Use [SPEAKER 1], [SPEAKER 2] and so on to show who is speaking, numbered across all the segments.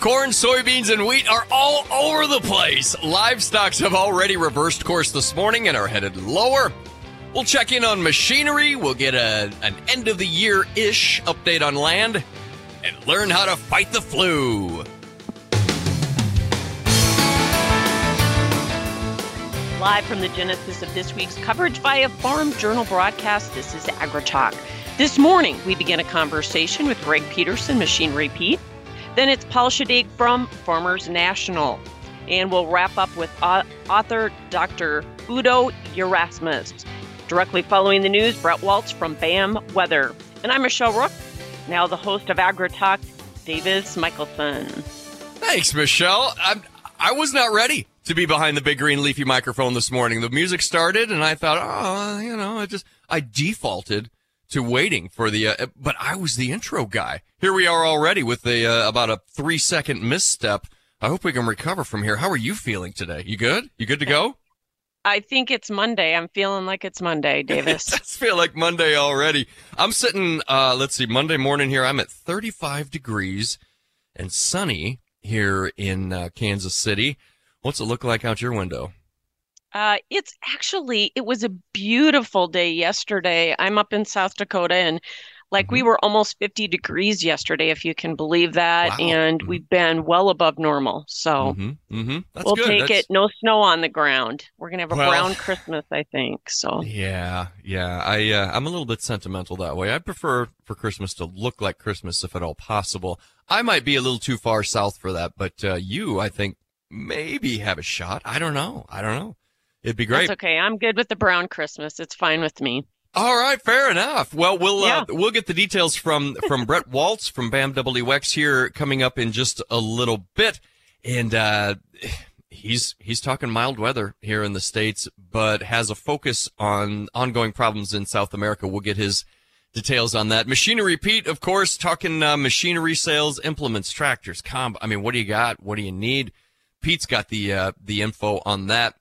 [SPEAKER 1] Corn, soybeans, and wheat are all over the place. Livestocks have already reversed course this morning and are headed lower. We'll check in on machinery. We'll get a, an end of the year ish update on land and learn how to fight the flu.
[SPEAKER 2] Live from the genesis of this week's coverage via Farm Journal broadcast, this is AgriTalk. This morning, we begin a conversation with Greg Peterson, Machinery Pete. Then it's Paul Schadegg from Farmers National. And we'll wrap up with author Dr. Udo Erasmus. Directly following the news, Brett Waltz from BAM Weather. And I'm Michelle Rook, now the host of AgriTalk, Davis Michaelsen.
[SPEAKER 1] Thanks, Michelle. I'm, I was not ready to be behind the big green leafy microphone this morning. The music started, and I thought, oh, you know, I just I defaulted to waiting for the, uh, but I was the intro guy. Here we are already with the uh, about a three second misstep. I hope we can recover from here. How are you feeling today? You good? You good to go?
[SPEAKER 2] I think it's Monday. I'm feeling like it's Monday, Davis.
[SPEAKER 1] it feel like Monday already. I'm sitting, uh, let's see, Monday morning here. I'm at 35 degrees and sunny here in uh, Kansas City. What's it look like out your window?
[SPEAKER 2] Uh, it's actually it was a beautiful day yesterday. I'm up in South Dakota and like mm-hmm. we were almost 50 degrees yesterday, if you can believe that, wow. and mm-hmm. we've been well above normal. So
[SPEAKER 1] mm-hmm. mm-hmm.
[SPEAKER 2] we'll
[SPEAKER 1] good.
[SPEAKER 2] take That's... it. No snow on the ground. We're gonna have a well, brown Christmas, I think. So
[SPEAKER 1] yeah, yeah. I uh, I'm a little bit sentimental that way. I prefer for Christmas to look like Christmas, if at all possible. I might be a little too far south for that, but uh, you, I think, maybe have a shot. I don't know. I don't know. It'd be great.
[SPEAKER 2] That's okay. I'm good with the brown Christmas. It's fine with me.
[SPEAKER 1] All right, fair enough. Well, we'll uh, yeah. uh, we'll get the details from from Brett Waltz from BAM WX here coming up in just a little bit, and uh, he's he's talking mild weather here in the states, but has a focus on ongoing problems in South America. We'll get his details on that. Machinery Pete, of course, talking uh, machinery sales, implements, tractors, comb. I mean, what do you got? What do you need? Pete's got the uh, the info on that.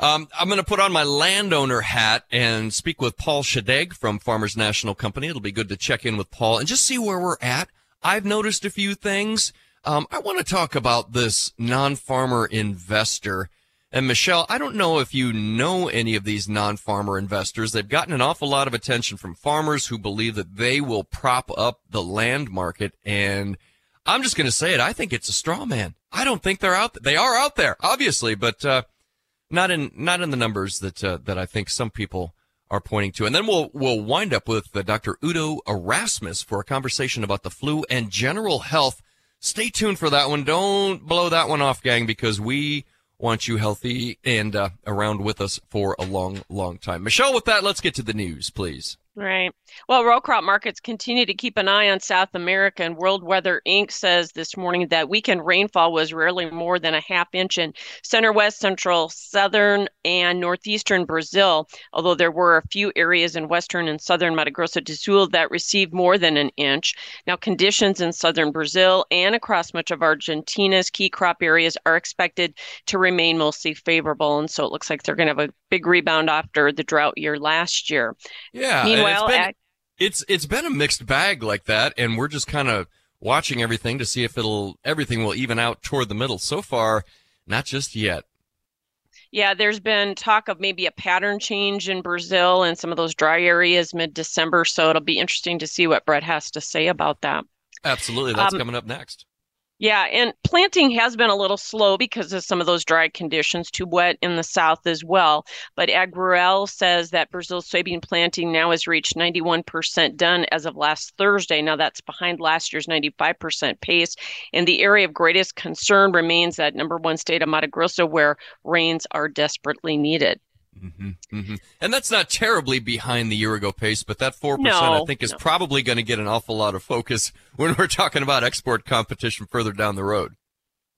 [SPEAKER 1] Um, I'm going to put on my landowner hat and speak with Paul Schadegg from Farmers National Company. It'll be good to check in with Paul and just see where we're at. I've noticed a few things. Um, I want to talk about this non-farmer investor. And Michelle, I don't know if you know any of these non-farmer investors. They've gotten an awful lot of attention from farmers who believe that they will prop up the land market. And I'm just going to say it. I think it's a straw man. I don't think they're out. They are out there, obviously, but, uh, not in not in the numbers that uh, that I think some people are pointing to. And then we'll we'll wind up with uh, Dr. Udo Erasmus for a conversation about the flu and general health. Stay tuned for that one. Don't blow that one off, gang, because we want you healthy and uh, around with us for a long, long time. Michelle, with that, let's get to the news, please.
[SPEAKER 2] Right. Well, row crop markets continue to keep an eye on South America, and World Weather Inc. says this morning that weekend rainfall was rarely more than a half inch in center west, central, southern, and northeastern Brazil, although there were a few areas in western and southern Mato Grosso do Sul that received more than an inch. Now, conditions in southern Brazil and across much of Argentina's key crop areas are expected to remain mostly favorable, and so it looks like they're going to have a big rebound after the drought year last year.
[SPEAKER 1] Yeah. Meanwhile, it's been, it's, it's been a mixed bag like that, and we're just kind of watching everything to see if it'll everything will even out toward the middle. So far, not just yet.
[SPEAKER 2] Yeah, there's been talk of maybe a pattern change in Brazil and some of those dry areas mid December. So it'll be interesting to see what Brett has to say about that.
[SPEAKER 1] Absolutely. That's um, coming up next.
[SPEAKER 2] Yeah, and planting has been a little slow because of some of those dry conditions, too wet in the south as well. But AgRural says that Brazil's soybean planting now has reached 91% done as of last Thursday. Now that's behind last year's 95% pace. And the area of greatest concern remains that number one state of Mato Grosso, where rains are desperately needed.
[SPEAKER 1] Mm-hmm, mm-hmm. And that's not terribly behind the year ago pace, but that 4% no, I think is no. probably going to get an awful lot of focus when we're talking about export competition further down the road.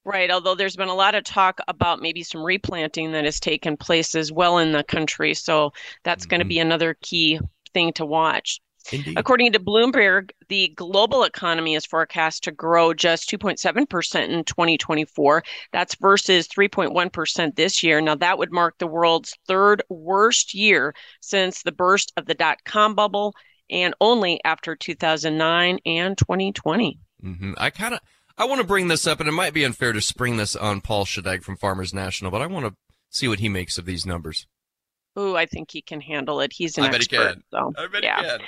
[SPEAKER 2] Right, although there's been a lot of talk about maybe some replanting that has taken place as well in the country. So that's mm-hmm. going to be another key thing to watch.
[SPEAKER 1] Indeed.
[SPEAKER 2] According to Bloomberg, the global economy is forecast to grow just 2.7% in 2024. That's versus 3.1% this year. Now, that would mark the world's third worst year since the burst of the dot com bubble and only after 2009 and 2020.
[SPEAKER 1] Mm-hmm. I kind of. I want to bring this up, and it might be unfair to spring this on Paul Schadegg from Farmers National, but I want to see what he makes of these numbers.
[SPEAKER 2] Ooh, I think he can handle it. He's an
[SPEAKER 1] I
[SPEAKER 2] expert.
[SPEAKER 1] bet he can.
[SPEAKER 2] So,
[SPEAKER 1] I bet
[SPEAKER 2] yeah.
[SPEAKER 1] he can.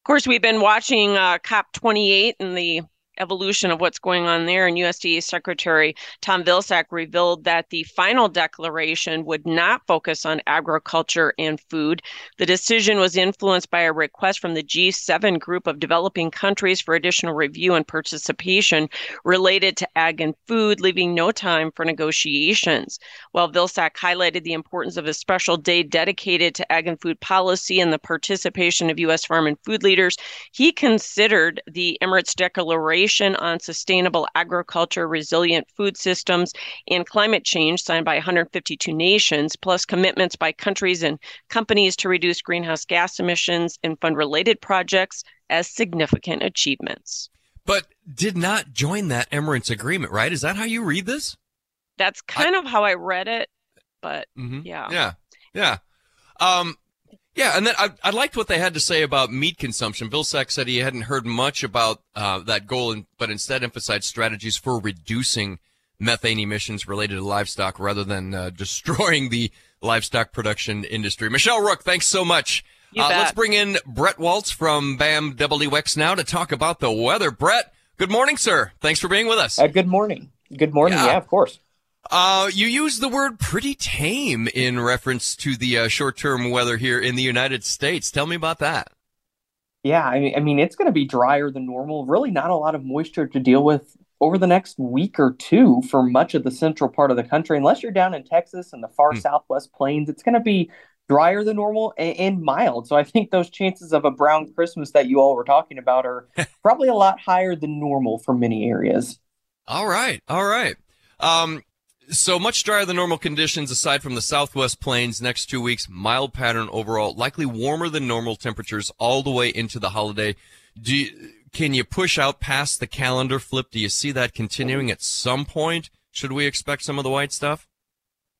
[SPEAKER 2] Of course, we've been watching uh, COP28 and the evolution of what's going on there. And USDA Secretary Tom Vilsack revealed that the final declaration would not focus on agriculture and food. The decision was influenced by a request from the G7 group of developing countries for additional review and participation related to ag and food, leaving no time for negotiations. While Vilsack highlighted the importance of a special day dedicated to ag and food policy and the participation of U.S. farm and food leaders, he considered the Emirates Declaration on Sustainable Agriculture, Resilient Food Systems, and Climate Change, signed by 152 nations, plus commitments by countries and companies to reduce greenhouse gas emissions and fund related projects as significant achievements.
[SPEAKER 1] But did not join that Emirates agreement, right? Is that how you read this?
[SPEAKER 2] That's kind I, of how I read it, but
[SPEAKER 1] mm-hmm.
[SPEAKER 2] yeah.
[SPEAKER 1] Yeah. Yeah. Um, yeah, and then I, I liked what they had to say about meat consumption. Bill Vilsack said he hadn't heard much about uh, that goal, but instead emphasized strategies for reducing methane emissions related to livestock rather than uh, destroying the livestock production industry. Michelle Rook, thanks so much.
[SPEAKER 2] Uh,
[SPEAKER 1] let's bring in Brett Waltz from BAM WX now to talk about the weather. Brett, good morning, sir. Thanks for being with us.
[SPEAKER 3] Uh, good morning. Good morning. Yeah, yeah of course.
[SPEAKER 1] Uh, you use the word pretty tame in reference to the uh, short-term weather here in the United States. Tell me about that.
[SPEAKER 3] Yeah, I mean, I mean, it's going to be drier than normal. Really, not a lot of moisture to deal with over the next week or two for much of the central part of the country. Unless you're down in Texas and the far mm. southwest plains, it's going to be drier than normal and, and, mild. So I think those chances of a brown Christmas that you all were talking about are probably a lot higher than normal for many areas.
[SPEAKER 1] All right, all right. Um, so much drier than normal conditions aside from the southwest plains next two weeks. Mild pattern overall, likely warmer than normal temperatures all the way into the holiday. Do you, can you push out past the calendar flip? Do you see that continuing at some point? Should we expect some of the white stuff?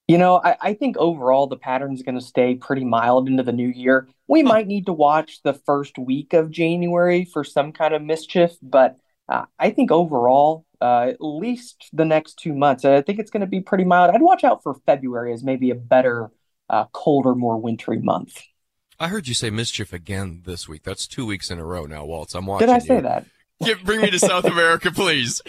[SPEAKER 3] You know, I, I think overall the pattern is going to stay pretty mild into the new year. We might need to watch the first week of January for some kind of mischief, but uh, I think overall uh, at least the next two months. I think it's going to be pretty mild. I'd watch out for February as maybe a better, uh, colder, more wintry month.
[SPEAKER 1] I heard you say mischief again this week. That's two weeks in a row now, Waltz. I'm watching.
[SPEAKER 3] Did I say
[SPEAKER 1] you.
[SPEAKER 3] that?
[SPEAKER 1] Get, bring me to South America, please.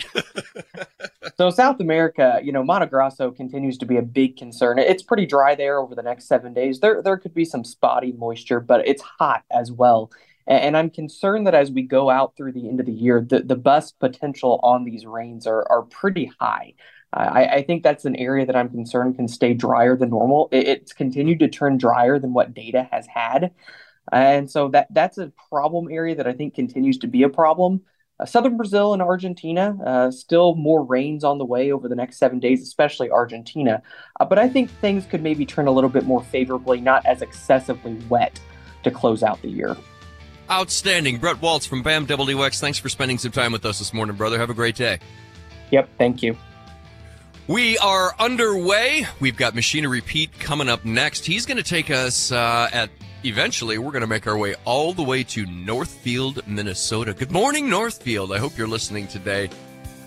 [SPEAKER 3] so South America, you know, Mato Grosso continues to be a big concern. It's pretty dry there over the next seven days. There, there could be some spotty moisture, but it's hot as well. And I'm concerned that as we go out through the end of the year, the, the bust potential on these rains are, are pretty high. I, I, think that's an area that I'm concerned can stay drier than normal. It, it's continued to turn drier than what data has had. And so that that's a problem area that I think continues to be a problem. Uh, Southern Brazil and Argentina, uh, still more rains on the way over the next seven days, especially Argentina. Uh, but I think things could maybe turn a little bit more favorably, not as excessively wet to close out the year.
[SPEAKER 1] Outstanding. Brett Waltz from BAM WX. Thanks for spending some time with us this morning, brother. Have a great day.
[SPEAKER 3] Yep. Thank you.
[SPEAKER 1] We are underway. We've got Machinery Pete coming up next. He's going to take us uh, at eventually, we're going to make our way all the way to Northfield, Minnesota. Good morning, Northfield. I hope you're listening today.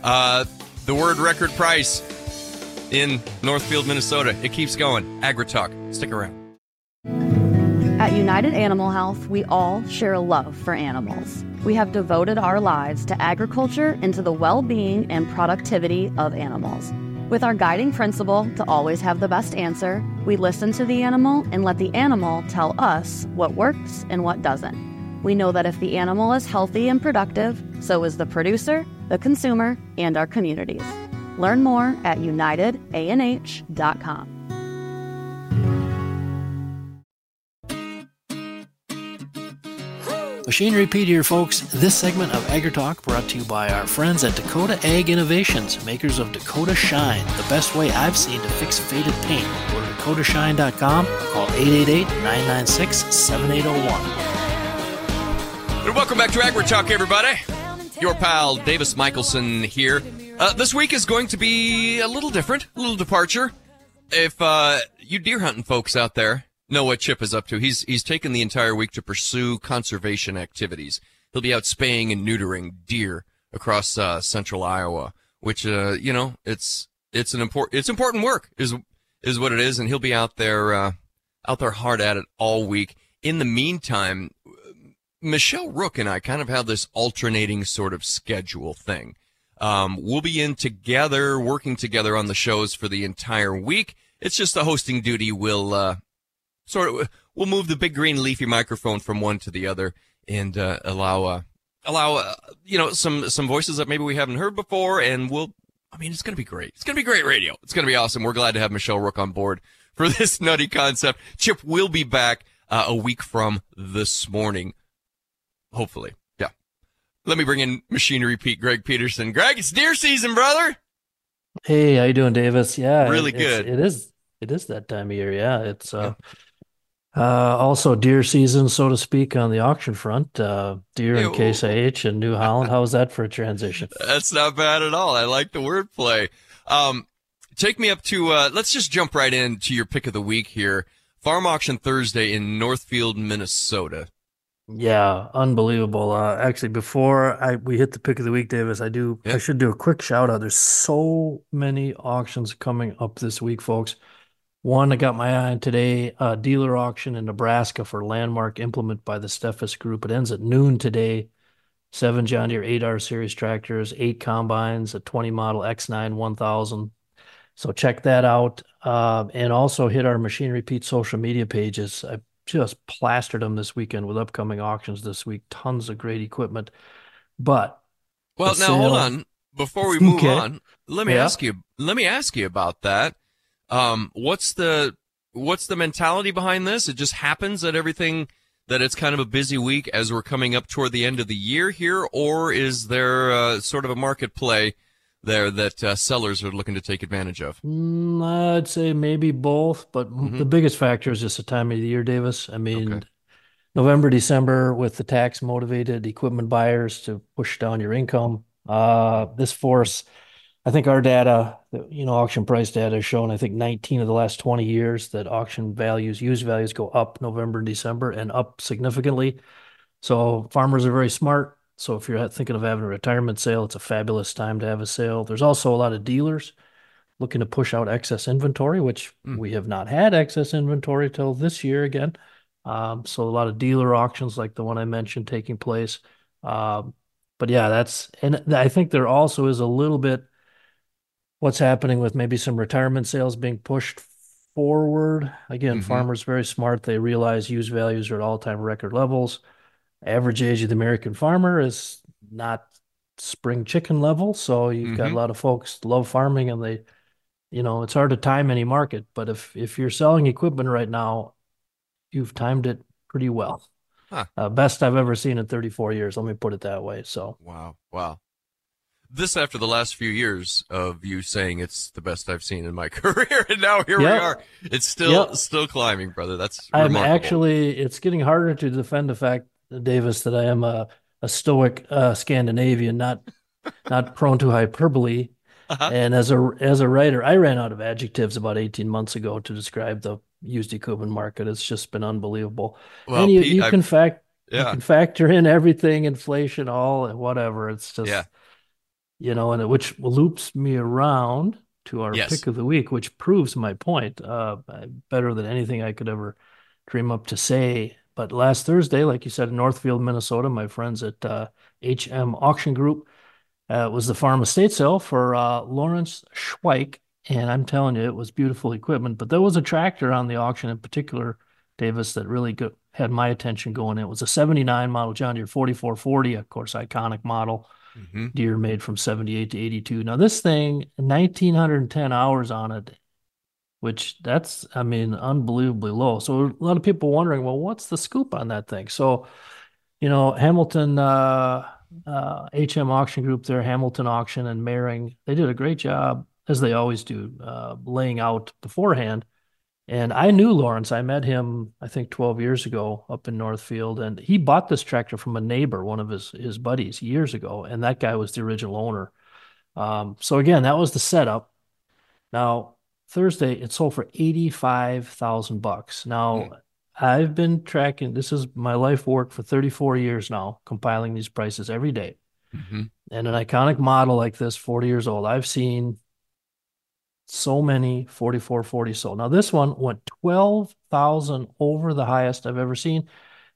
[SPEAKER 1] Uh, the word record price in Northfield, Minnesota. It keeps going. AgriTalk. Stick around.
[SPEAKER 4] At United Animal Health, we all share a love for animals. We have devoted our lives to agriculture and to the well being and productivity of animals. With our guiding principle to always have the best answer, we listen to the animal and let the animal tell us what works and what doesn't. We know that if the animal is healthy and productive, so is the producer, the consumer, and our communities. Learn more at unitedanh.com.
[SPEAKER 5] Machinery Pete here, folks. This segment of AgriTalk brought to you by our friends at Dakota Ag Innovations, makers of Dakota Shine, the best way I've seen to fix faded paint. Go to dakotashine.com or call 888 996 7801.
[SPEAKER 1] And welcome back to Agri Talk, everybody. Your pal Davis Michaelsen here. Uh, this week is going to be a little different, a little departure. If uh, you deer hunting folks out there know what Chip is up to, he's he's taken the entire week to pursue conservation activities. He'll be out spaying and neutering deer across uh, central Iowa, which uh, you know it's it's an important it's important work is is what it is, and he'll be out there uh, out there hard at it all week. In the meantime, Michelle Rook and I kind of have this alternating sort of schedule thing. Um, we'll be in together, working together on the shows for the entire week. It's just the hosting duty will uh, sort of we'll move the big green leafy microphone from one to the other and uh, allow uh, allow uh, you know some some voices that maybe we haven't heard before, and we'll. I mean, it's going to be great. It's going to be great radio. It's going to be awesome. We're glad to have Michelle Rook on board for this nutty concept. Chip will be back uh, a week from this morning Hopefully. Yeah. Let me bring in machinery Pete, Greg Peterson. Greg, it's deer season, brother.
[SPEAKER 5] Hey, how you doing, Davis? Yeah,
[SPEAKER 1] really good.
[SPEAKER 5] It is. It is that time of year. Yeah, it's uh, uh, also deer season, so to speak, on the auction front. Uh, deer in Case IH and New Holland. How's that for a transition?
[SPEAKER 1] That's not bad at all. I like the wordplay. Um, take me up to. Uh, let's just jump right into your pick of the week here. Farm auction Thursday in Northfield, Minnesota.
[SPEAKER 5] Yeah, unbelievable. Uh, actually, before I we hit the pick of the week, Davis, I do I should do a quick shout out. There's so many auctions coming up this week, folks. One I got my eye on today, uh, dealer auction in Nebraska for landmark implement by the Steffes Group. It ends at noon today. Seven John Deere 8R series tractors, eight combines, a 20 model X9 1000. So check that out. Uh, and also hit our Machinery Pete social media pages. I just plastered them this weekend with upcoming auctions this week. Tons of great equipment. But
[SPEAKER 1] well, now sale, hold on. Before we move okay. on, let me yeah. ask you. Let me ask you about that. Um, what's the what's the mentality behind this? It just happens that everything that it's kind of a busy week as we're coming up toward the end of the year here, or is there uh, sort of a market play there that uh, sellers are looking to take advantage of?
[SPEAKER 5] Mm, I'd say maybe both, but mm-hmm. the biggest factor is just the time of the year, Davis. I mean, okay. November, December, with the tax motivated equipment buyers to push down your income. Uh, this force, I think our data, you know, auction price data has shown, I think 19 of the last 20 years that auction values, used values go up November and December and up significantly. So farmers are very smart so if you're thinking of having a retirement sale, it's a fabulous time to have a sale. There's also a lot of dealers looking to push out excess inventory, which mm. we have not had excess inventory till this year again. Um, so a lot of dealer auctions like the one I mentioned taking place. Um, but yeah, that's and I think there also is a little bit what's happening with maybe some retirement sales being pushed forward. Again, mm-hmm. farmers very smart. They realize used values are at all-time record levels average age of the American farmer is not spring chicken level. So you've mm-hmm. got a mm-hmm. lot of folks love farming and they, you know, it's hard to time any market. But if if you're selling equipment right now, you've timed it pretty well. Huh. Uh, best I've ever seen in 34 years. Let me put it that way. So
[SPEAKER 1] wow, wow. This after the last few years of you saying it's the best I've seen in my career, and now here yep. we are. It's still yep. still climbing, brother. That's
[SPEAKER 5] I'm remarkable. actually. It's getting harder to defend the fact Davis, that I am a, a stoic uh, Scandinavian, not not prone to hyperbole. Uh-huh. And as a as a writer, I ran out of adjectives about 18 months ago to describe the used equipment market. It's just been unbelievable. Well, and you, Pete, you can fact yeah. you can factor in everything, inflation, all whatever. It's just yeah. You know, and it, which loops me around to our yes. pick of the week, which proves my point uh, better than anything I could ever dream up to say. But last Thursday, like you said, in Northfield, Minnesota, my friends at uh, HM Auction Group uh, was the farm estate sale for uh, Lawrence Schweik. And I'm telling you, it was beautiful equipment. But there was a tractor on the auction in particular, Davis, that really go- had my attention going. It was a 79 model John Deere 4440, of course, iconic model. Mm-hmm. Deere made from 78 to 82. Now, this thing, 1910 hours on it, which that's, I mean, unbelievably low. So a lot of people wondering, well, what's the scoop on that thing? So, you know, Hamilton, uh, uh, HM Auction Group there, Hamilton Auction and Mehring, they did a great job, as they always do, uh, laying out beforehand And I knew Lawrence. I met him, I think, 12 years ago up in Northfield, and he bought this tractor from a neighbor, one of his his buddies, years ago, and that guy was the original owner. Um, so again, that was the setup. Now Thursday, it sold for 85,000 bucks. Now mm. I've been tracking. This is my life work for 34 years now, compiling these prices every day. Mm-hmm. And an iconic model like this, 40 years old, I've seen so many 4440 sold. Now this one went 12,000 over the highest I've ever seen.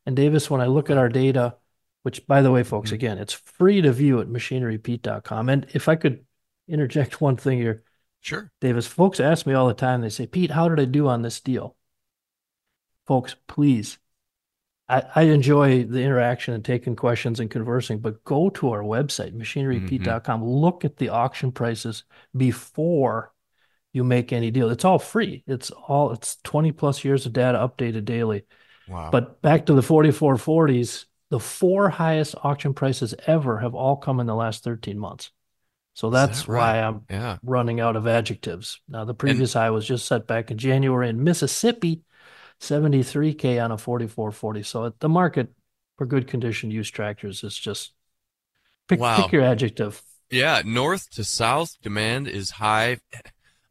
[SPEAKER 5] And Davis, when I look at our data, which by the way, folks, mm-hmm. again, it's free to view at machinerypete.com. And if I could interject one thing here.
[SPEAKER 1] Sure.
[SPEAKER 5] Davis, folks ask me all the time, they say, Pete, how did I do on this deal? Folks, please. I, I enjoy the interaction and taking questions and conversing, but go to our website, machinerypete.com, mm-hmm. look at the auction prices before you make any deal. It's all free. It's all it's 20 plus years of data updated daily. Wow. But back to the 4440s, the four highest auction prices ever have all come in the last 13 months. So that's that right? why I'm yeah. running out of adjectives. Now the previous and, high was just set back in January in Mississippi, 73k on a 4440. So the market for good condition used tractors is just pick, wow. pick your adjective.
[SPEAKER 1] Yeah, north to south demand is high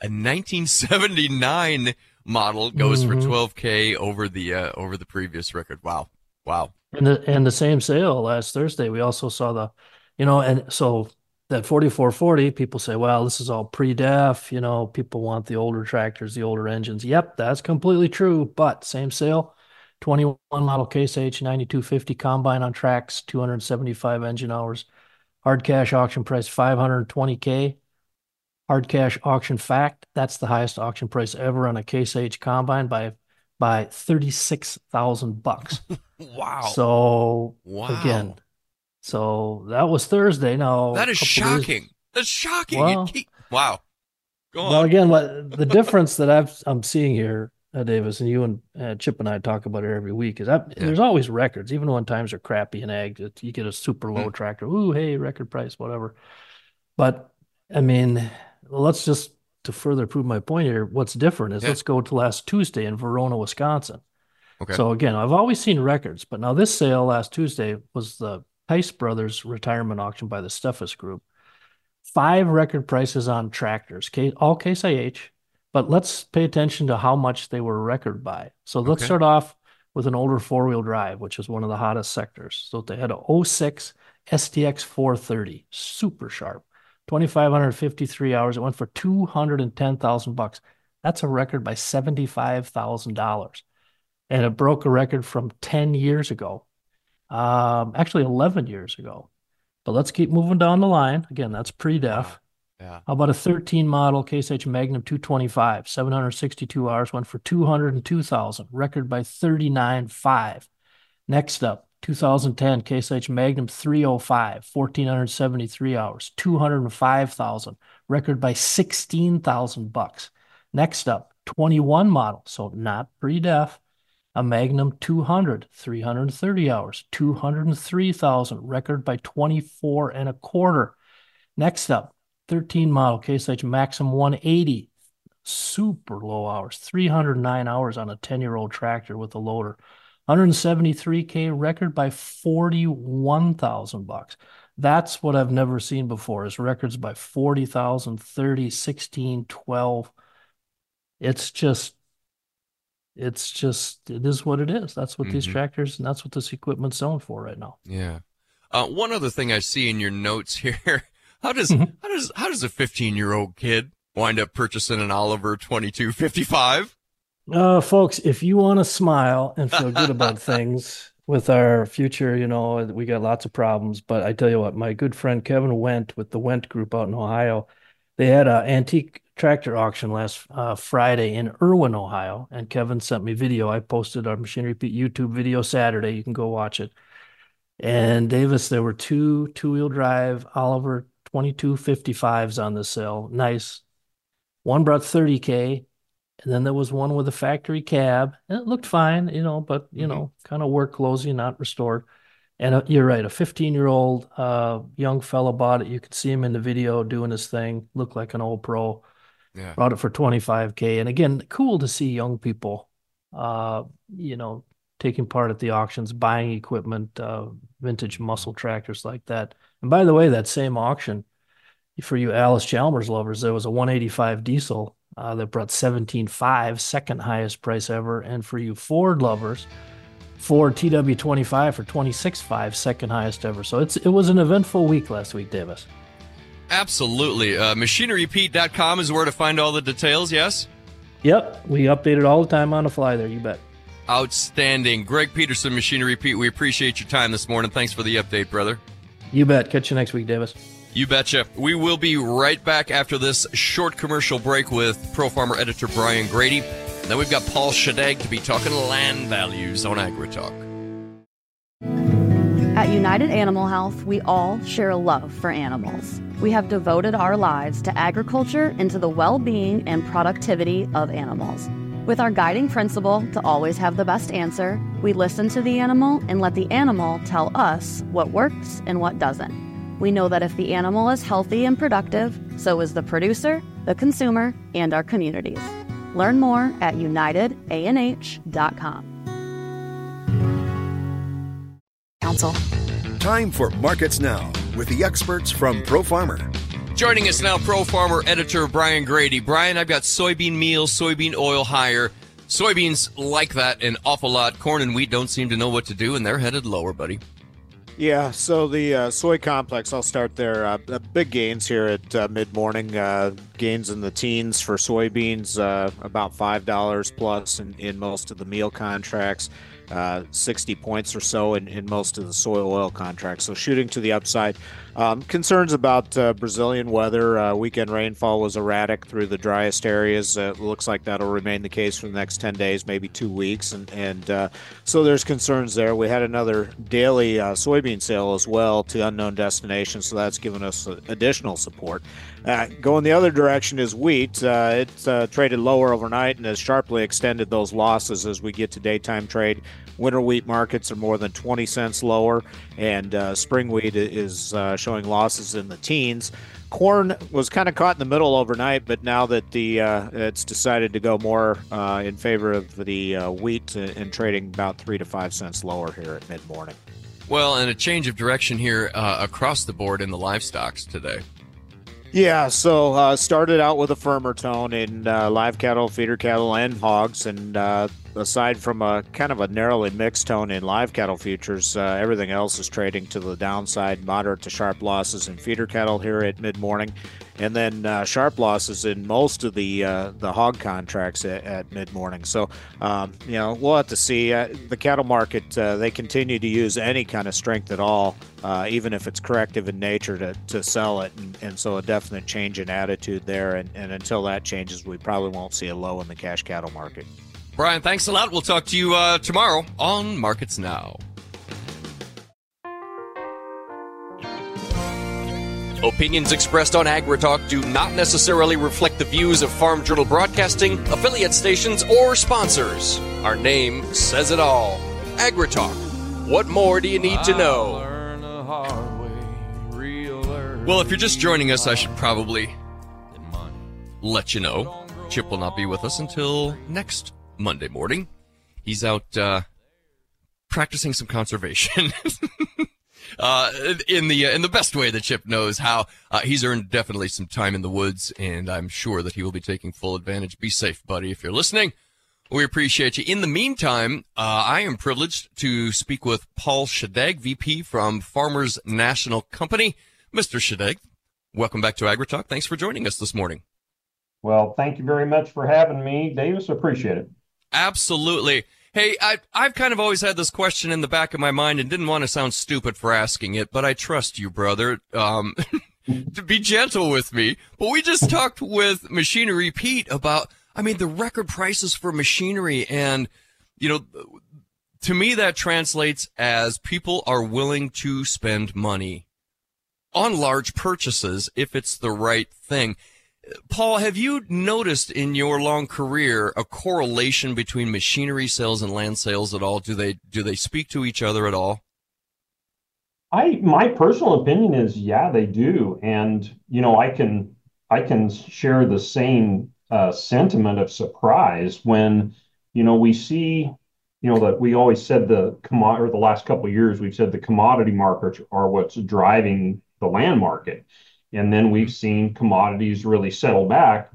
[SPEAKER 1] a 1979 model goes mm-hmm. for 12k over the uh, over the previous record. Wow, wow.
[SPEAKER 5] And the and the same sale last Thursday, we also saw the, you know, and so that 4440, people say, well, this is all pre-def. You know, people want the older tractors, the older engines. Yep, that's completely true. But same sale, 21 model Case IH 9250 combine on tracks, 275 engine hours, hard cash auction price 520k hard cash auction fact. That's the highest auction price ever on a Case IH combine by by thirty six thousand bucks.
[SPEAKER 1] wow!
[SPEAKER 5] So wow. again, so that was Thursday. Now
[SPEAKER 1] that is shocking. Days, That's shocking. Well, keep, wow.
[SPEAKER 5] Go on. Well, again, what the difference that I've I'm seeing here, uh, Davis, and you and uh, Chip and I talk about it every week is that yeah. there's always records, even when times are crappy and ag. You get a super low mm. tractor, ooh, hey, record price, whatever. But I mean, let's just to further prove my point here, what's different is yeah. let's go to last Tuesday in Verona, Wisconsin. Okay. So again, I've always seen records, but now this sale last Tuesday was the Tice Brothers retirement auction by the Steffes Group. Five record prices on tractors, all Case IH, but let's pay attention to how much they were record by. So let's okay. start off with an older four wheel drive, which is one of the hottest sectors. So they had a 06 STX 430, super sharp. 2,553 hours. It went for 210,000 bucks. That's a record by $75,000. And it broke a record from 10 years ago, um, actually 11 years ago. But let's keep moving down the line. Again, that's pre def. Yeah. How about a 13 model Case IH Magnum 225, 762 hours, went for 202,000, record by 39.5. Next up, 2010 Case IH Magnum 305, 1473 hours, 205,000, record by 16,000 bucks. Next up, 21 model, so not pre-def, a Magnum 200, 330 hours, 203,000, record by 24 and a quarter. Next up, 13 model Case IH Maxxum 180, super low hours, 309 hours on a 10 year old tractor with a loader. 173k record by 41,000 bucks. That's what I've never seen before is records by 40,000, 30, 16, 12. It's just it's just it is what it is. That's what mm-hmm. these tractors and that's what this equipment's selling for right now.
[SPEAKER 1] Yeah. Uh, one other thing I see in your notes here. How does mm-hmm. how does how does a 15 year old kid wind up purchasing an Oliver 2255?
[SPEAKER 5] Uh, folks, if you want to smile and feel good about things with our future, you know, we got lots of problems. But I tell you what, my good friend Kevin Wendt with the Wendt Group out in Ohio, they had an antique tractor auction last uh, Friday in Irwin, Ohio. And Kevin sent me video. I posted our Machinery Pete YouTube video Saturday. You can go watch it. And Davis, there were two two wheel drive Oliver 2255s on the sale. Nice. One brought 30K and then there was one with a factory cab, and it looked fine, you know, but you mm-hmm. know, kind of work closing, not restored. And uh, you're right, a 15 year old uh, young fella bought it. You could see him in the video doing his thing, looked like an old pro. Yeah. Brought it for 25k, and again, cool to see young people, uh, you know, taking part at the auctions, buying equipment, uh, vintage muscle tractors like that. And by the way, that same auction for you Allis Chalmers lovers, there was a 185 diesel uh, that brought 17.5, second highest price ever. And for you Ford lovers, Ford TW25 for 26.5, second highest ever. So it's it was an eventful week last week, Davis.
[SPEAKER 1] Absolutely. Uh, MachineryPete.com is where to find all the details, yes?
[SPEAKER 5] Yep. We update it all the time on the fly there, you bet.
[SPEAKER 1] Outstanding. Greg Peterson, Machinery Pete, we appreciate your time this morning. Thanks for the update, brother.
[SPEAKER 5] You bet. Catch you next week, Davis.
[SPEAKER 1] You betcha. We will be right back after this short commercial break with Pro Farmer editor Brian Grete. Then we've got Paul Schadegg to be talking land values on AgriTalk.
[SPEAKER 4] At United Animal Health, we all share a love for animals. We have devoted our lives to agriculture and to the well being and productivity of animals. With our guiding principle to always have the best answer, we listen to the animal and let the animal tell us what works and what doesn't. We know that if the animal is healthy and productive, so is the producer, the consumer, and our communities. Learn more at unitedanh.com.
[SPEAKER 6] Council. Time for Markets Now with the experts from Pro Farmer.
[SPEAKER 1] Joining us now, Pro Farmer editor Brian Grete. Brian, I've got soybean meal, soybean oil higher. Soybeans like that an awful lot. Corn and wheat don't seem to know what to do, and they're headed lower, buddy.
[SPEAKER 7] Yeah, so the uh, soy complex, I'll start there. Uh, big gains here at uh, mid morning. Uh, gains in the teens for soybeans, uh, about $5 plus in, in most of the meal contracts uh, 60 points or so in, in most of the soy oil contracts. So shooting to the upside. Um, concerns about uh, Brazilian weather. Uh, weekend rainfall was erratic through the driest areas. Uh, looks like that'll remain the case for the next 10 days, maybe two weeks. And, and uh, so there's concerns there. We had another daily uh, soybean sale as well to unknown destinations. So that's given us additional support. Uh, going the other direction is wheat. Uh, it uh, traded lower overnight and has sharply extended those losses as we get to daytime trade. Winter wheat markets are more than 20 cents lower, and uh, spring wheat is uh, showing losses in the teens. Corn was kind of caught in the middle overnight, but now that the uh, it's decided to go more in favor of the wheat and trading about three to five cents lower here at mid morning.
[SPEAKER 1] Well, and a change of direction here across the board in the livestocks today.
[SPEAKER 7] Yeah, so uh, started out with a firmer tone in uh, live cattle, feeder cattle, and hogs, and uh, aside from a kind of a narrowly mixed tone in live cattle futures, uh, everything else is trading to the downside, moderate to sharp losses in feeder cattle here at mid morning, and then uh, sharp losses in most of the uh, the hog contracts at, at mid morning. So, um, you know, we'll have to see. Uh, the cattle market uh, they continue to use any kind of strength at all, uh, even if it's corrective in nature, to, to sell it, and, and so a definite change in attitude there. And, and until that changes, we probably won't see a low in the cash cattle market.
[SPEAKER 1] Brian, thanks a lot. We'll talk to you uh, tomorrow on Markets Now. Opinions expressed on AgriTalk do not necessarily reflect the views of Farm Journal Broadcasting, affiliate stations, or sponsors. Our name says it all. AgriTalk. What more do you need to know? Well, if you're just joining us, I should probably let you know. Chip will not be with us until next Monday morning. He's out uh, practicing some conservation. uh, in the uh, in the best way that Chip knows how. Uh, he's earned definitely some time in the woods, and I'm sure that he will be taking full advantage. Be safe, buddy, if you're listening. We appreciate you. In the meantime, uh, I am privileged to speak with Paul Schadegg, VP from Farmers National Company. Mr. Schadegg, welcome back to AgriTalk. Thanks for joining us this morning.
[SPEAKER 8] Well, thank you very much for having me, Davis. Appreciate it.
[SPEAKER 1] Absolutely. Hey, I, I've kind of always had this question in the back of my mind and didn't want to sound stupid for asking it, but I trust you, brother, um, to be gentle with me. But we just talked with Machinery Pete about, I mean, the record prices for machinery. And, you know, to me, that translates as people are willing to spend money on large purchases if it's the right thing. Paul, have you noticed in your long career a correlation between machinery sales and land sales at all? Do they do they speak to each other at all?
[SPEAKER 8] I my personal opinion is yeah, they do. And you know, I can I can share the same uh, sentiment of surprise when you know we see you know that we always said the commodity or the last couple of years we've said the commodity markets are what's driving the land market and then we've seen commodities really settle back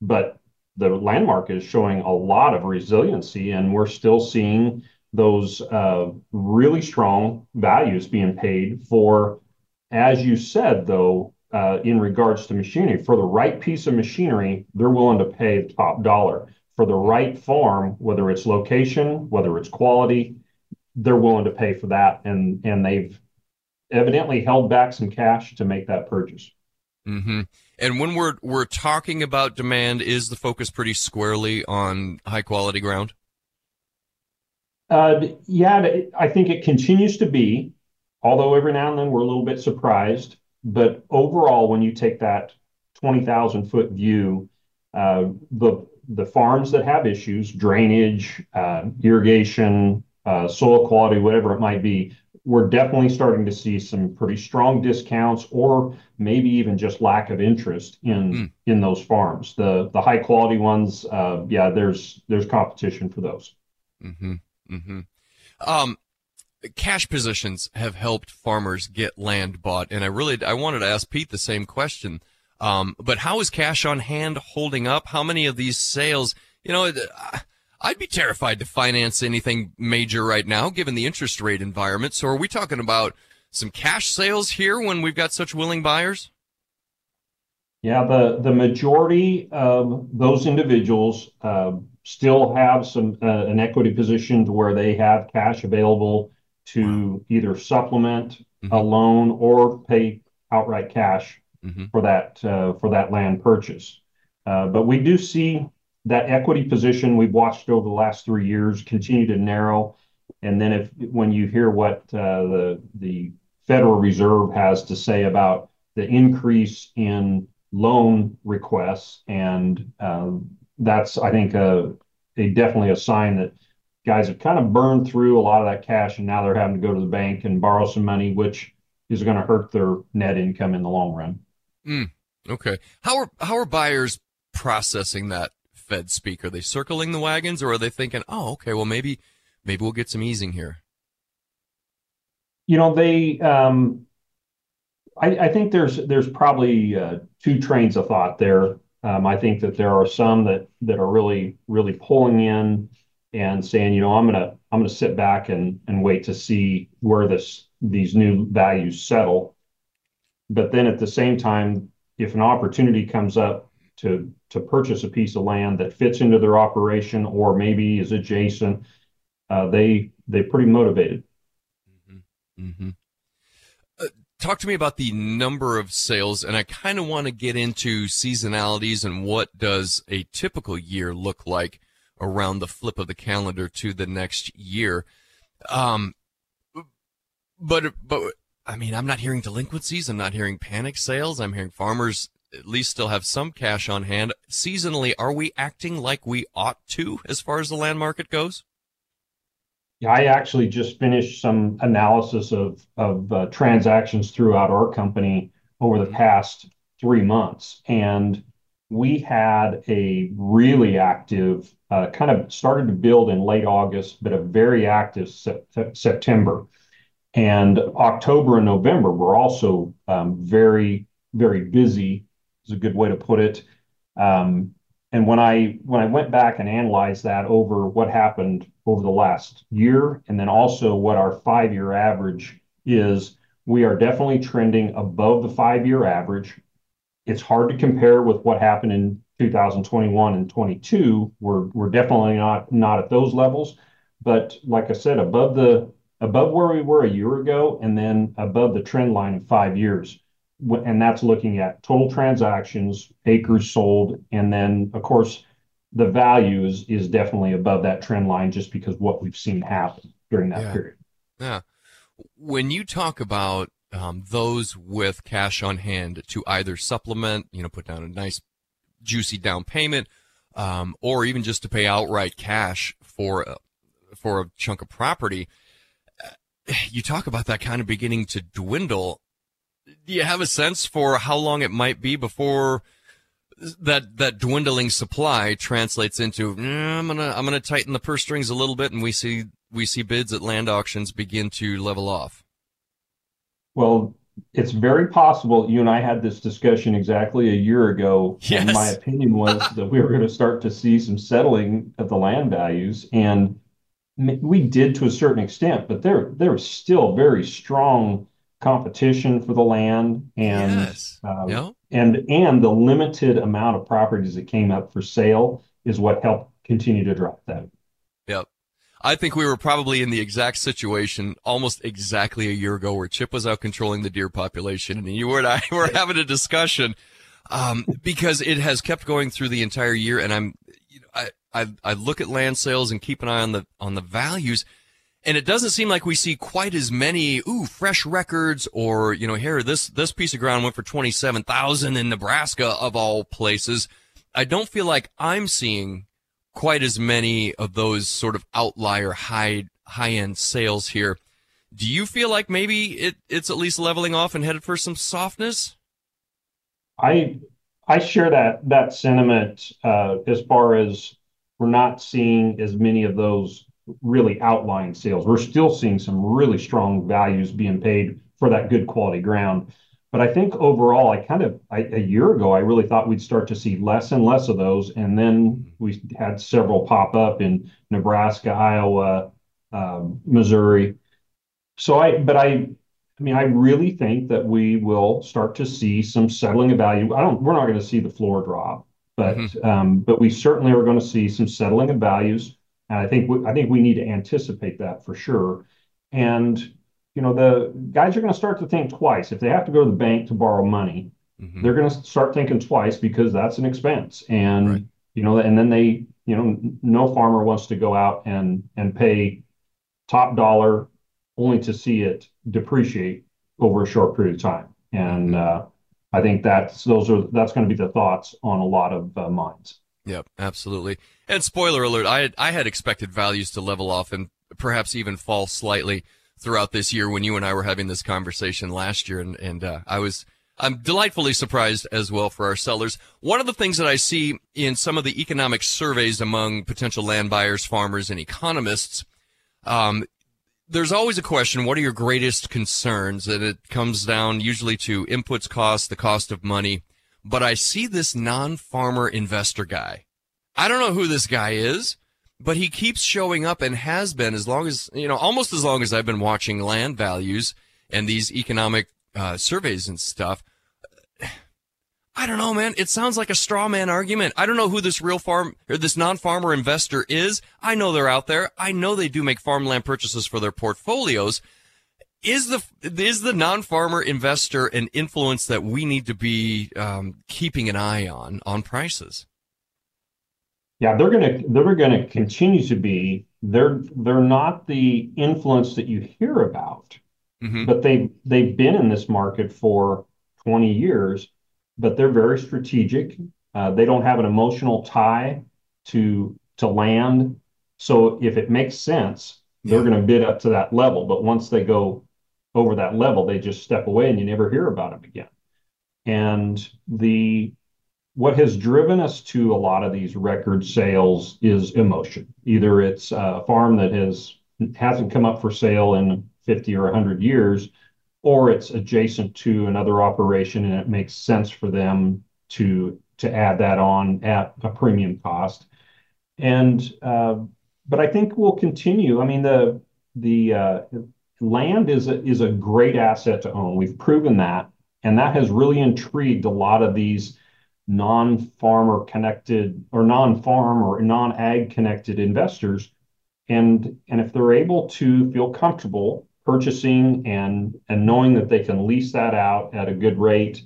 [SPEAKER 8] but the land market is showing a lot of resiliency and we're still seeing those uh, really strong values being paid for as you said though uh, in regards to machinery for the right piece of machinery they're willing to pay the top dollar for the right farm, whether it's location, whether it's quality, they're willing to pay for that, and and they've evidently held back some cash to make that purchase.
[SPEAKER 1] Mm-hmm. And when we're we're talking about demand, is the focus pretty squarely on high quality ground?
[SPEAKER 8] Uh, yeah, I think it continues to be, although every now and then we're a little bit surprised. But overall, when you take that twenty thousand foot view, uh, the the farms that have issues, drainage, uh, irrigation, uh, soil quality, whatever it might be, we're definitely starting to see some pretty strong discounts or maybe even just lack of interest in mm. in those farms. The the high quality ones, uh, yeah, there's there's competition for those.
[SPEAKER 1] Mm-hmm. Mm-hmm. Um, cash positions have helped farmers get land bought, and I really I wanted to ask Pete the same question. Um, but how is cash on hand holding up? How many of these sales, you know, I'd be terrified to finance anything major right now, given the interest rate environment. So are we talking about some cash sales here when we've got such willing buyers?
[SPEAKER 8] Yeah, the, the majority of those individuals uh, still have some uh, an equity position to where they have cash available to wow. either supplement mm-hmm. a loan or pay outright cash mm-hmm. for that uh, for that land purchase. Uh, but we do see that equity position we've watched over the last three years continue to narrow. And then if when you hear what uh, the Federal Reserve has to say about the increase in loan requests, and um, that's I think definitely a sign that guys have kind of burned through a lot of that cash, and now they're having to go to the bank and borrow some money, which is going to hurt their net income in the long run.
[SPEAKER 1] Mm, okay. How are buyers processing that Fed speak? Are they circling the wagons, or are they thinking, "Oh, okay, well maybe maybe we'll get some easing here"?
[SPEAKER 8] You know, they. Um, I, I think there's there's probably uh, two trains of thought there. Um, I think that there are some that that are really really pulling in and saying, you know, I'm gonna I'm gonna sit back and and wait to see where this these new values settle but then at the same time, if an opportunity comes up to to purchase a piece of land that fits into their operation or maybe is adjacent, uh, they they're pretty motivated.
[SPEAKER 1] Mm-hmm. Mm-hmm. Uh, talk to me about the number of sales, and I kind of want to get into seasonalities and what does a typical year look like around the flip of the calendar to the next year. Um, but but I mean, I'm not hearing delinquencies. I'm not hearing panic sales. I'm hearing farmers at least still have some cash on hand. Seasonally, are we acting like we ought to as far as the land market goes?
[SPEAKER 8] Yeah, I actually just finished some analysis of of uh, transactions throughout our company over the past three months, and we had a really active, uh, kind of started to build in late August, but a very active September. And October and November were also um, very, very busy, is a good way to put it. Um, and when I when I went back and analyzed that over what happened over the last year, and then also what our five-year average is, we are definitely trending above the five-year average. It's hard to compare with what happened in 2021 and 22. We're we're definitely not not at those levels, but like I said, above the above where we were a year ago and then above the trend line of five years. And that's looking at total transactions, acres sold, and then, of course, the value is, is definitely above that trend line just because what we've seen happen during that
[SPEAKER 1] yeah.
[SPEAKER 8] period.
[SPEAKER 1] Yeah. When you talk about um, those with cash on hand to either supplement, you know, put down a nice juicy down payment, um, or even just to pay outright cash for for a chunk of property, you talk about that kind of beginning to dwindle. Do you have a sense for how long it might be before that that dwindling supply translates into mm, I'm gonna I'm gonna tighten the purse strings a little bit, and we see we see bids at land auctions begin to level off.
[SPEAKER 8] Well, it's very possible you and I had this discussion exactly a year ago.
[SPEAKER 1] Yes.
[SPEAKER 8] And my opinion was that we were going to start to see some settling of the land values. And we did to a certain extent, but there there was still very strong competition for the land and
[SPEAKER 1] yes.
[SPEAKER 8] yeah. and and the limited amount of properties that came up for sale is what helped continue to drop that.
[SPEAKER 1] Yep. I think we were probably in the exact situation almost exactly a year ago where Chip was out controlling the deer population and you and I were having a discussion um, because it has kept going through the entire year and I'm you know, I, I I look at land sales and keep an eye on the on the values and it doesn't seem like we see quite as many ooh fresh records or you know here this this piece of ground went for 27,000 in Nebraska of all places. I don't feel like I'm seeing quite as many of those sort of outlier high high end sales here. Do you feel like maybe it, it's at least leveling off and headed for some softness?
[SPEAKER 8] I I share that that sentiment uh, as far as we're not seeing as many of those really outlying sales. We're still seeing some really strong values being paid for that good quality ground. But I think overall, I kind of I, a year ago, I really thought we'd start to see less and less of those, and then we had several pop up in Nebraska, Iowa, um, Missouri. So I, but I, I mean, I really think that we will start to see some settling of value. I don't. We're not going to see the floor drop, but mm-hmm. um, but we certainly are going to see some settling of values. And I think we, I think we need to anticipate that for sure. And you know, the guys are going to start to think twice. If they have to go to the bank to borrow money, mm-hmm. they're going to start thinking twice because that's an expense. And, right. you know, and then they, you know, no farmer wants to go out and, and pay top dollar only to see it depreciate over a short period of time. And, mm-hmm. uh, I think that's those are that's going to be the thoughts on a lot of uh, minds.
[SPEAKER 1] Yep, absolutely. And spoiler alert, I had, I had expected values to level off and perhaps even fall slightly throughout this year when you and I were having this conversation last year, and and uh, I was I'm delightfully surprised as well for our sellers. One of the things that I see in some of the economic surveys among potential land buyers, farmers, and economists, um, there's always a question: What are your greatest concerns? And it comes down usually to inputs cost, the cost of money. But I see this non-farmer investor guy. I don't know who this guy is but he keeps showing up and has been as long as you know almost as long as i've been watching land values and these economic uh, surveys and stuff. I don't know man. It sounds like a straw man argument. I don't know who this real farm or this non-farmer investor is. I know they're out there. I know they do make farmland purchases for their portfolios is the is the non-farmer investor an influence that we need to be um, keeping an eye on on prices
[SPEAKER 8] yeah, they're gonna they're gonna continue to be. They're they're not the influence that you hear about, mm-hmm. but they they've been in this market for 20 years, but they're very strategic. Uh, they don't have an emotional tie to to land. So if it makes sense, they're going to bid up to that level. But once they go over that level, they just step away and you never hear about them again. And the what has driven us to a lot of these record sales is emotion. Either it's a farm that has hasn't come up for sale in 50 or 100 years, or it's adjacent to another operation and it makes sense for them to to add that on at a premium cost. And uh, but I think we'll continue. I mean the the uh, land is a, is a great asset to own. We've proven that, and that has really intrigued a lot of these non-farmer connected or non-farm or non-ag connected investors. And, and if they're able to feel comfortable purchasing and, and knowing that they can lease that out at a good rate,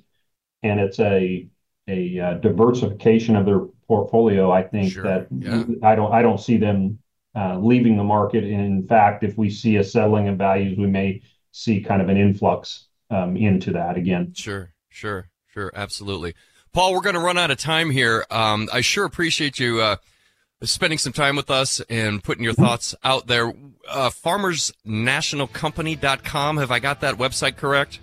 [SPEAKER 8] and it's a, a uh, diversification of their portfolio, I think sure. that yeah. I don't I don't see them leaving the market. In fact, if we see a settling of values, we may see kind of an influx um, into that again.
[SPEAKER 1] Sure, sure, sure, absolutely. Paul, we're going to run out of time here. Um, I sure appreciate you uh, spending some time with us and putting your thoughts out there. Uh, FarmersNationalCompany.com. Have I got that website correct?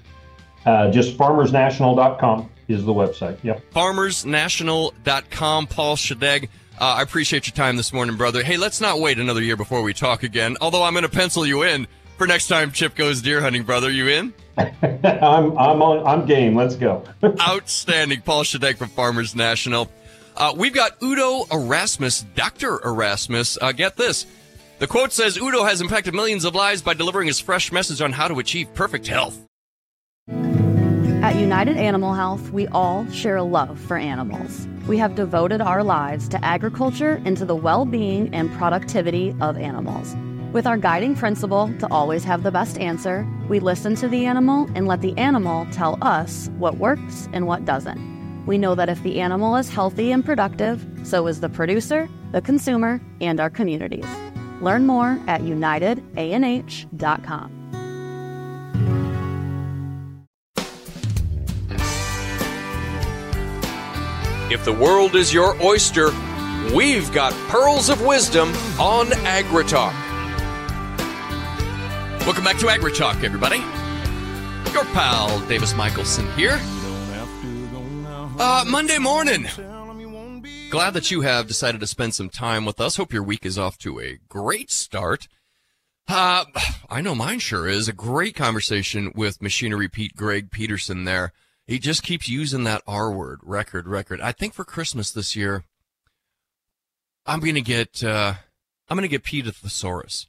[SPEAKER 8] Uh, just farmersnational.com is the website. Yep.
[SPEAKER 1] Farmersnational.com. Paul Schadegg, uh, I appreciate your time this morning, brother. Hey, let's not wait another year before we talk again. Although I'm going to pencil you in for next time Chip goes deer hunting, brother. You in?
[SPEAKER 8] I'm I'm on I'm game. Let's go.
[SPEAKER 1] Outstanding, Paul Schadegg from Farmers National. Uh, we've got Udo Erasmus, Dr. Erasmus. Uh, get this. The quote says Udo has impacted millions of lives by delivering his fresh message on how to achieve perfect health.
[SPEAKER 4] At United Animal Health, we all share a love for animals. We have devoted our lives to agriculture and to the well being and productivity of animals. With our guiding principle to always have the best answer, we listen to the animal and let the animal tell us what works and what doesn't. We know that if the animal is healthy and productive, so is the producer, the consumer, and our communities. Learn more at unitedanh.com.
[SPEAKER 1] If the world is your oyster, we've got pearls of wisdom on AgriTalk. Welcome back to AgriTalk, everybody. Your pal Davis Michaelsen here. Uh, Monday morning. Glad that you have decided to spend some time with us. Hope your week is off to a great start. Uh, I know mine sure is. A great conversation with Machinery Pete Greg Peterson there. He just keeps using that R word, record, record. I think for Christmas this year, I'm gonna get uh, I'm gonna get Pete a thesaurus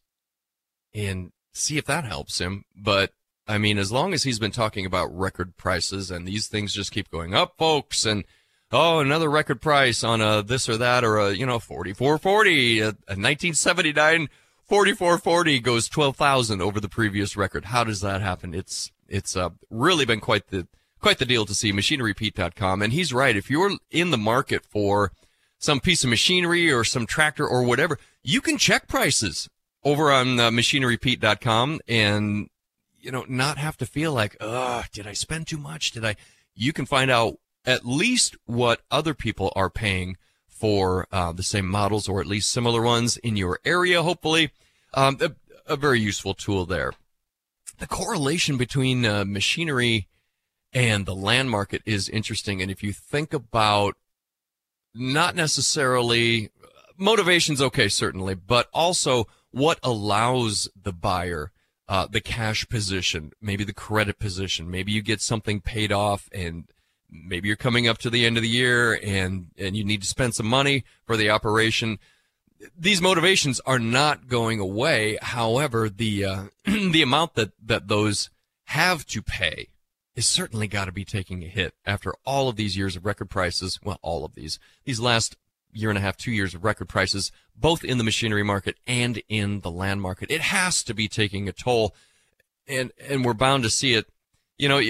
[SPEAKER 1] and see if that helps him. But I mean, as long as he's been talking about record prices and these things just keep going up, folks, and oh, another record price on a this or that or a you know 4440, a, a 1979 4440 goes 12,000 over the previous record. How does that happen? It's it's uh, really been quite the quite the deal to see machinerypete.com. And he's right. If you're in the market for some piece of machinery or some tractor or whatever, you can check prices over on uh, machinerypete.com and, you know, not have to feel like, oh, did I spend too much? Did I? You can find out at least what other people are paying for uh, the same models or at least similar ones in your area, hopefully. Um, a, a, very useful tool there. The correlation between uh, machinery and the land market is interesting. And if you think about not necessarily motivation's okay, certainly, but also what allows the buyer uh, the cash position, maybe the credit position, maybe you get something paid off and maybe you're coming up to the end of the year and, and you need to spend some money for the operation. These motivations are not going away. However, the, uh, the amount that, that those have to pay is certainly got to be taking a hit after all of these years of record prices. Well, all of these, these last year and a half, two years of record prices, both in the machinery market and in the land market. It has to be taking a toll and, and we're bound to see it. You know,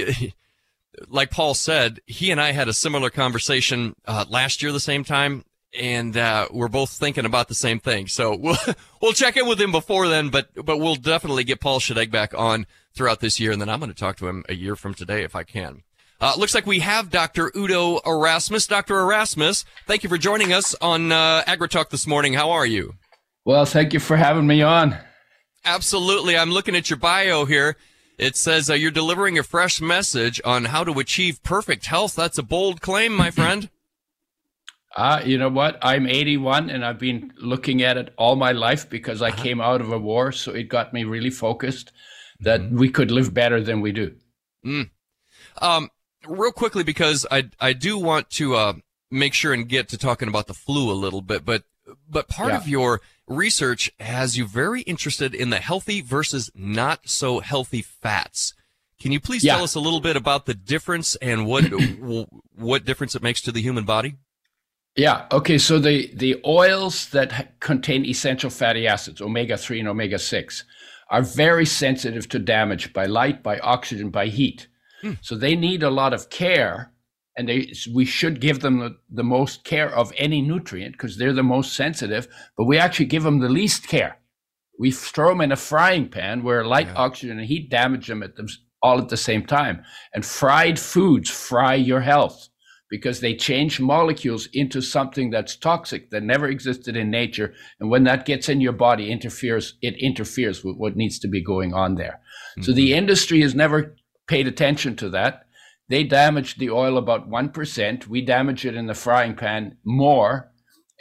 [SPEAKER 1] like Paul said, he and I had a similar conversation uh, last year, the same time, and uh, we're both thinking about the same thing. So we'll we'll check in with him before then, but but we'll definitely get Paul Schadegg back on throughout this year, and then I'm going to talk to him a year from today if I can. Uh, looks like we have Dr. Udo Erasmus. Dr. Erasmus, thank you for joining us on uh, AgriTalk this morning. How are you?
[SPEAKER 9] Well, thank you for having me on.
[SPEAKER 1] Absolutely. I'm looking at your bio here. It says uh, you're delivering a fresh message on how to achieve perfect health. That's a bold claim, my friend.
[SPEAKER 9] Uh, you know what? I'm 81 and I've been looking at it all my life because I uh-huh. came out of a war. So it got me really focused that mm-hmm. we could live better than we do.
[SPEAKER 1] Mm. Um, real quickly, because I I do want to uh, make sure and get to talking about the flu a little bit, but but part yeah. of your research has you very interested in the healthy versus not so healthy fats. Can you please yeah. tell us a little bit about the difference and what what difference it makes to the human body?
[SPEAKER 9] Yeah. Okay. So the the oils that contain essential fatty acids, omega three and omega six, are very sensitive to damage by light, by oxygen, by heat. Hmm. So they need a lot of care, and they, we should give them the, the most care of any nutrient because they're the most sensitive. But we actually give them the least care. We throw them in a frying pan where light, yeah. oxygen, and heat damage them at them all at the same time. And fried foods fry your health because they change molecules into something that's toxic that never existed in nature and when that gets in your body interferes it interferes with what needs to be going on there mm-hmm. so the mm-hmm. industry has never paid attention to that. They damage the oil about 1%. We damage it in the frying pan more.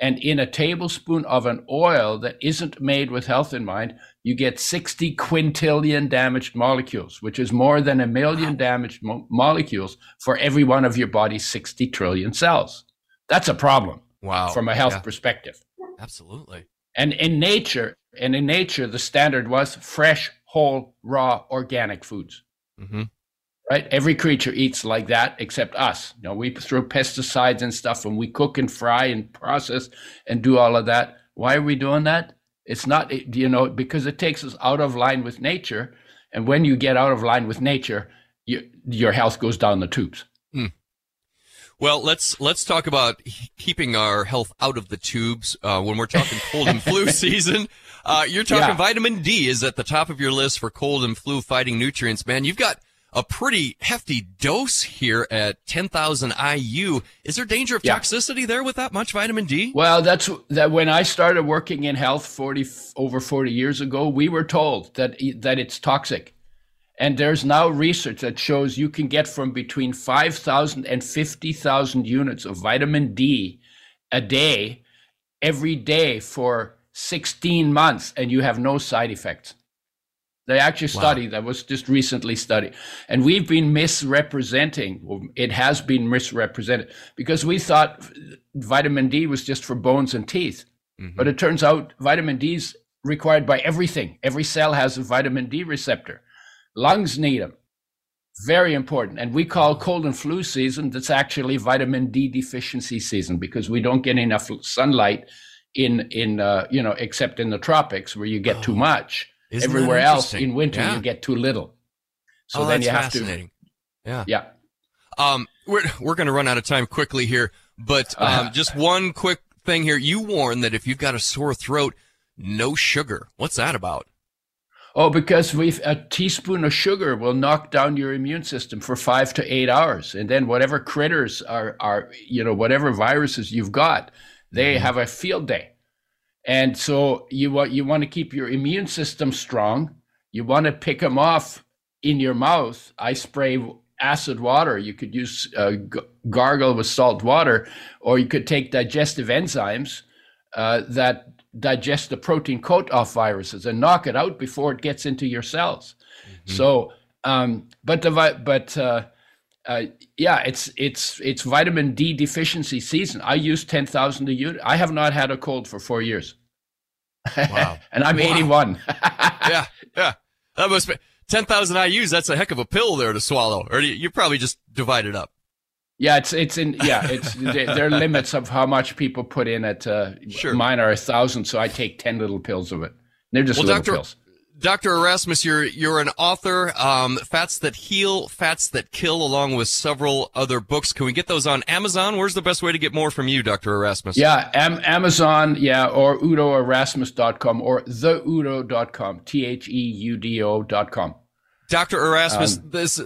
[SPEAKER 9] And in a tablespoon of an oil that isn't made with health in mind, you get 60 quintillion damaged molecules, which is more than a million damaged mo- molecules for every one of your body's 60 trillion cells. That's a problem.
[SPEAKER 1] Wow.
[SPEAKER 9] From a health
[SPEAKER 1] Yeah.
[SPEAKER 9] perspective.
[SPEAKER 1] Absolutely.
[SPEAKER 9] And in nature, and in nature, the standard was fresh, whole, raw, organic foods.
[SPEAKER 1] Mm-hmm.
[SPEAKER 9] Right? Every creature eats like that except us. You know, we throw pesticides and stuff and we cook and fry and process and do all of that. Why are we doing that? It's not, you know, because it takes us out of line with nature. And when you get out of line with nature, you, your health goes down the tubes.
[SPEAKER 1] Well, let's let's talk about keeping our health out of the tubes uh, when we're talking cold and flu season. Uh, you're talking
[SPEAKER 9] Yeah.
[SPEAKER 1] vitamin D is at the top of your list for cold and flu fighting nutrients. Man, you've got a pretty hefty dose here at 10,000 IU. Is there danger of
[SPEAKER 9] Yeah.
[SPEAKER 1] toxicity there with that much vitamin D?
[SPEAKER 9] Well, that's that. When I started working in health forty over forty years ago, we were told that that it's toxic, and there's now research that shows you can get from between 5,000 and 50,000 units of vitamin D a day, every day for sixteen months, and you have no side effects. They actually
[SPEAKER 1] Wow.
[SPEAKER 9] study that was just recently studied, and we've been misrepresenting. It has been misrepresented because we thought vitamin D was just for bones and teeth,
[SPEAKER 1] Mm-hmm.
[SPEAKER 9] but it turns out vitamin D is required by everything. Every cell has a vitamin D receptor. Lungs need them. Very important. And we call cold and flu season that's actually vitamin D deficiency season because we don't get enough sunlight in in uh, you know except in the tropics where you get too
[SPEAKER 1] Oh.
[SPEAKER 9] much.
[SPEAKER 1] Isn't
[SPEAKER 9] Everywhere else in winter
[SPEAKER 1] Yeah.
[SPEAKER 9] you get too little. So
[SPEAKER 1] oh,
[SPEAKER 9] then
[SPEAKER 1] that's
[SPEAKER 9] you have
[SPEAKER 1] fascinating. Yeah.
[SPEAKER 9] to yeah.
[SPEAKER 1] Um, we're we're going to run out of time quickly here, but um,
[SPEAKER 9] Uh-huh.
[SPEAKER 1] just one quick thing here. You warn that if you've got a sore throat, no sugar. What's that about?
[SPEAKER 9] Oh, because we've a teaspoon of sugar will knock down your immune system for five to eight hours, and then whatever critters are are you know whatever viruses you've got, they have a field day, and so you want you want to keep your immune system strong. You want to pick them off in your mouth. I spray acid water. You could use uh, gargle with salt water, or you could take digestive enzymes uh, that digest the protein coat off viruses and knock it out before it gets into your cells. So, um, but the but uh, uh, yeah, it's it's it's vitamin D deficiency season. I use ten thousand a unit. I have not had a cold for four years.
[SPEAKER 1] Wow.
[SPEAKER 9] and I'm
[SPEAKER 1] Wow.
[SPEAKER 9] 81.
[SPEAKER 1] yeah, yeah. That must be 10,000 IUs. That's a heck of a pill there to swallow. Or you, you probably just divide it up.
[SPEAKER 9] Yeah, it's it's in yeah, it's there are limits of how much people put in it. Uh,
[SPEAKER 1] Sure.
[SPEAKER 9] Mine are a thousand, so I take ten little pills of it. They're just
[SPEAKER 1] Well,
[SPEAKER 9] little
[SPEAKER 1] Doctor-
[SPEAKER 9] pills.
[SPEAKER 1] Dr. Erasmus, you're you're an author. Um, Fats that heal, fats that kill, along with several other books. Can we get those on Amazon? Where's the best way to get more from you, Dr. Erasmus?
[SPEAKER 9] Yeah, am- Amazon, yeah, or udoerasmus.com or theudo.com, T H E U D O.com.
[SPEAKER 1] Dr. Erasmus,
[SPEAKER 9] Um,
[SPEAKER 1] this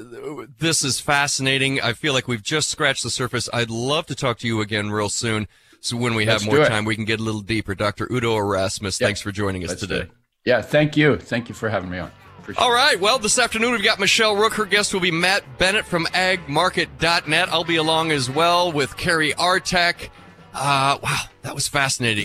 [SPEAKER 1] this is fascinating. I feel like we've just scratched the surface. I'd love to talk to you again real soon. So when we have more time, we can get a little deeper. Dr. Udo Erasmus,
[SPEAKER 9] Yeah.
[SPEAKER 1] thanks for joining us
[SPEAKER 9] Let's
[SPEAKER 1] today.
[SPEAKER 9] Yeah, thank you. Thank you for having me on. Appreciate
[SPEAKER 1] All right. Well, this afternoon we've got Michelle Rook. Her guest will be Matt Bennett from agmarket.net. I'll be along as well with Carrie Artek. Uh, wow, that was fascinating.